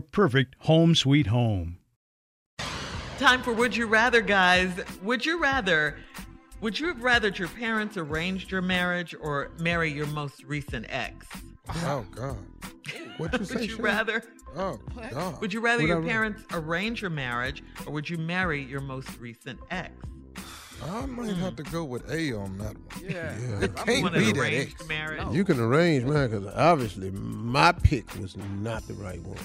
perfect home sweet home. Time for Would You Rather, guys. Would you rather? Would you have rather your parents arranged your marriage or marry your most recent ex? Oh God! What you say? would you Shirley? rather? Oh God! Would you rather Would your I- parents arrange your marriage or would you marry your most recent ex? I might have to go with A on that one. Yeah. yeah. It can't be that X. ex. marriage? You can arrange, man, because obviously my pick was not the right one.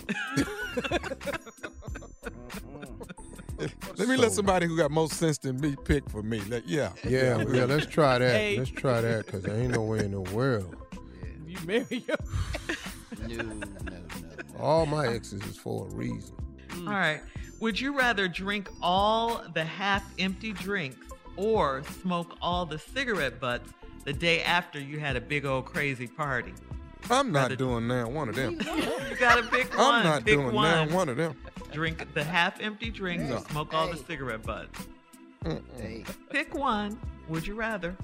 Let me let somebody who got more sense than me pick for me. Let, yeah. Yeah, yeah, let's try that. Hey. Let's try that, because there ain't no way in the world. You marry your. No, no, no. All my exes is for a reason. All right. Would you rather drink all the half empty drinks or smoke all the cigarette butts the day after you had a big old crazy party? I'm not Rather- doing that one of them. You gotta pick one. I'm not pick doing one. that one of them. Drink the half empty drinks No. or smoke all the cigarette butts. Hey, Pick one. Would you rather?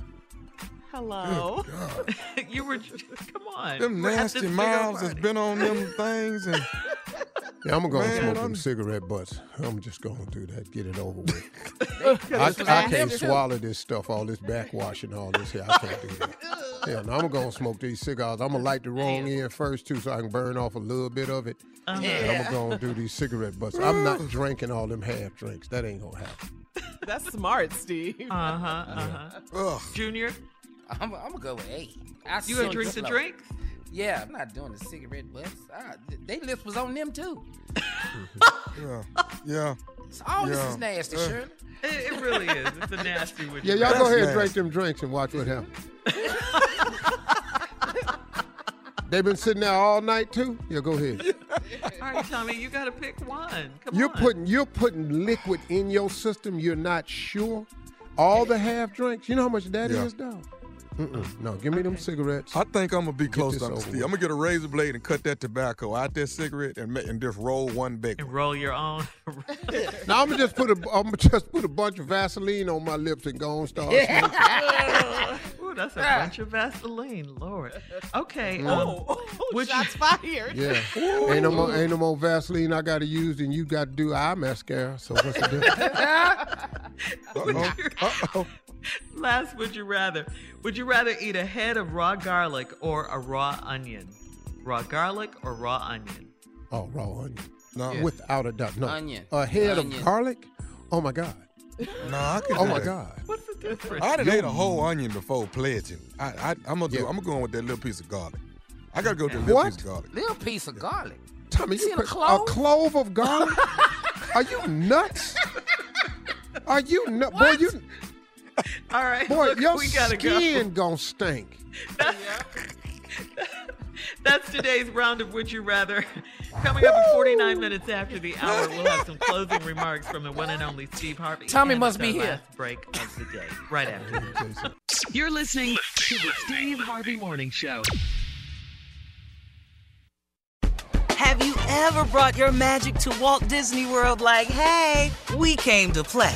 Hello. God. you were come on. Them nasty this mouths has been on them things, and yeah, I'm gonna go and smoke I'm- them cigarette butts. I'm just gonna do that. Get it over with. I, I I can't swallow this stuff, all this backwashing, all this here. I can't do that. Yeah, now I'm gonna smoke these cigars. I'm gonna light the wrong end first too, so I can burn off a little bit of it. Uh-huh. And I'm gonna do these cigarette butts. I'm not drinking all them half drinks. That ain't gonna happen. That's smart, Steve. Uh huh. Uh huh. ugh. Junior, I'm, I'm gonna go with A. I you gonna drink the slow. Drinks? Yeah, I'm not doing the cigarette butts. I, they lips was on them too. Yeah, yeah. So all this is nasty, Uh. Shirley. It, it really is. It's a nasty. Would Yeah, you y'all go rather. ahead and drink them drinks and watch what happens. They've been sitting there all night too. Yeah, go ahead. All right, Tommy, you gotta pick one. Come You're on. putting you're putting liquid in your system. You're not sure. All the half drinks. You know how much that is, Yeah. dog. Mm-mm. No, give me them cigarettes. I think I'm gonna be close this to over Steve. I'm gonna get a razor blade and cut that tobacco out that cigarette and, and just roll one big and roll your own. Now I'm gonna just put a I'm gonna just put a bunch of Vaseline on my lips and go and start smoking. Ooh, Ooh, that's a bunch of Vaseline, Lord. Okay. Mm. Um, Oh, would you- shots fired. Yeah. ain't no more ain't no more Vaseline I gotta use and you gotta do eye mascara. So what's the difference? would you- Last, would you rather? Would you rather eat a head of raw garlic or a raw onion? Raw garlic or raw onion? Oh, raw onion. No, Yeah. without a doubt. No. Onion. A head Onion. of garlic? Oh my God. Nah, I could Oh my that. God. What's the difference? I done ate a whole onion before pledging. I, I, I'm gonna do. Yeah. I'm gonna go in with that little piece of garlic. I gotta go with that little What? piece of garlic. Little piece of garlic. Tommy, You you seen a clove? a clove of garlic? Are you nuts? Are you nuts? Boy, you All right, boy, look, your we gotta skin go. gonna stink. That's today's round of Would You Rather. Coming up at 49 minutes after the hour, we'll have some closing remarks from the one and only Steve Harvey. Tommy must be here. Last break of the day, right after this. You're listening to the Steve Harvey Morning Show. Have you ever brought your magic to Walt Disney World like, hey, we came to play?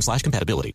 slash compatibility.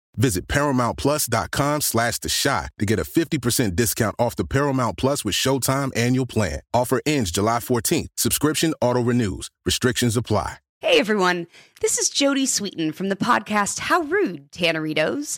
Visit ParamountPlus.com slash The Chi to get a 50% discount off the Paramount Plus with Showtime annual plan. Offer ends July 14th. Subscription auto-renews. Restrictions apply. Hey everyone, this is Jodie Sweetin from the podcast How Rude, Tanneritos.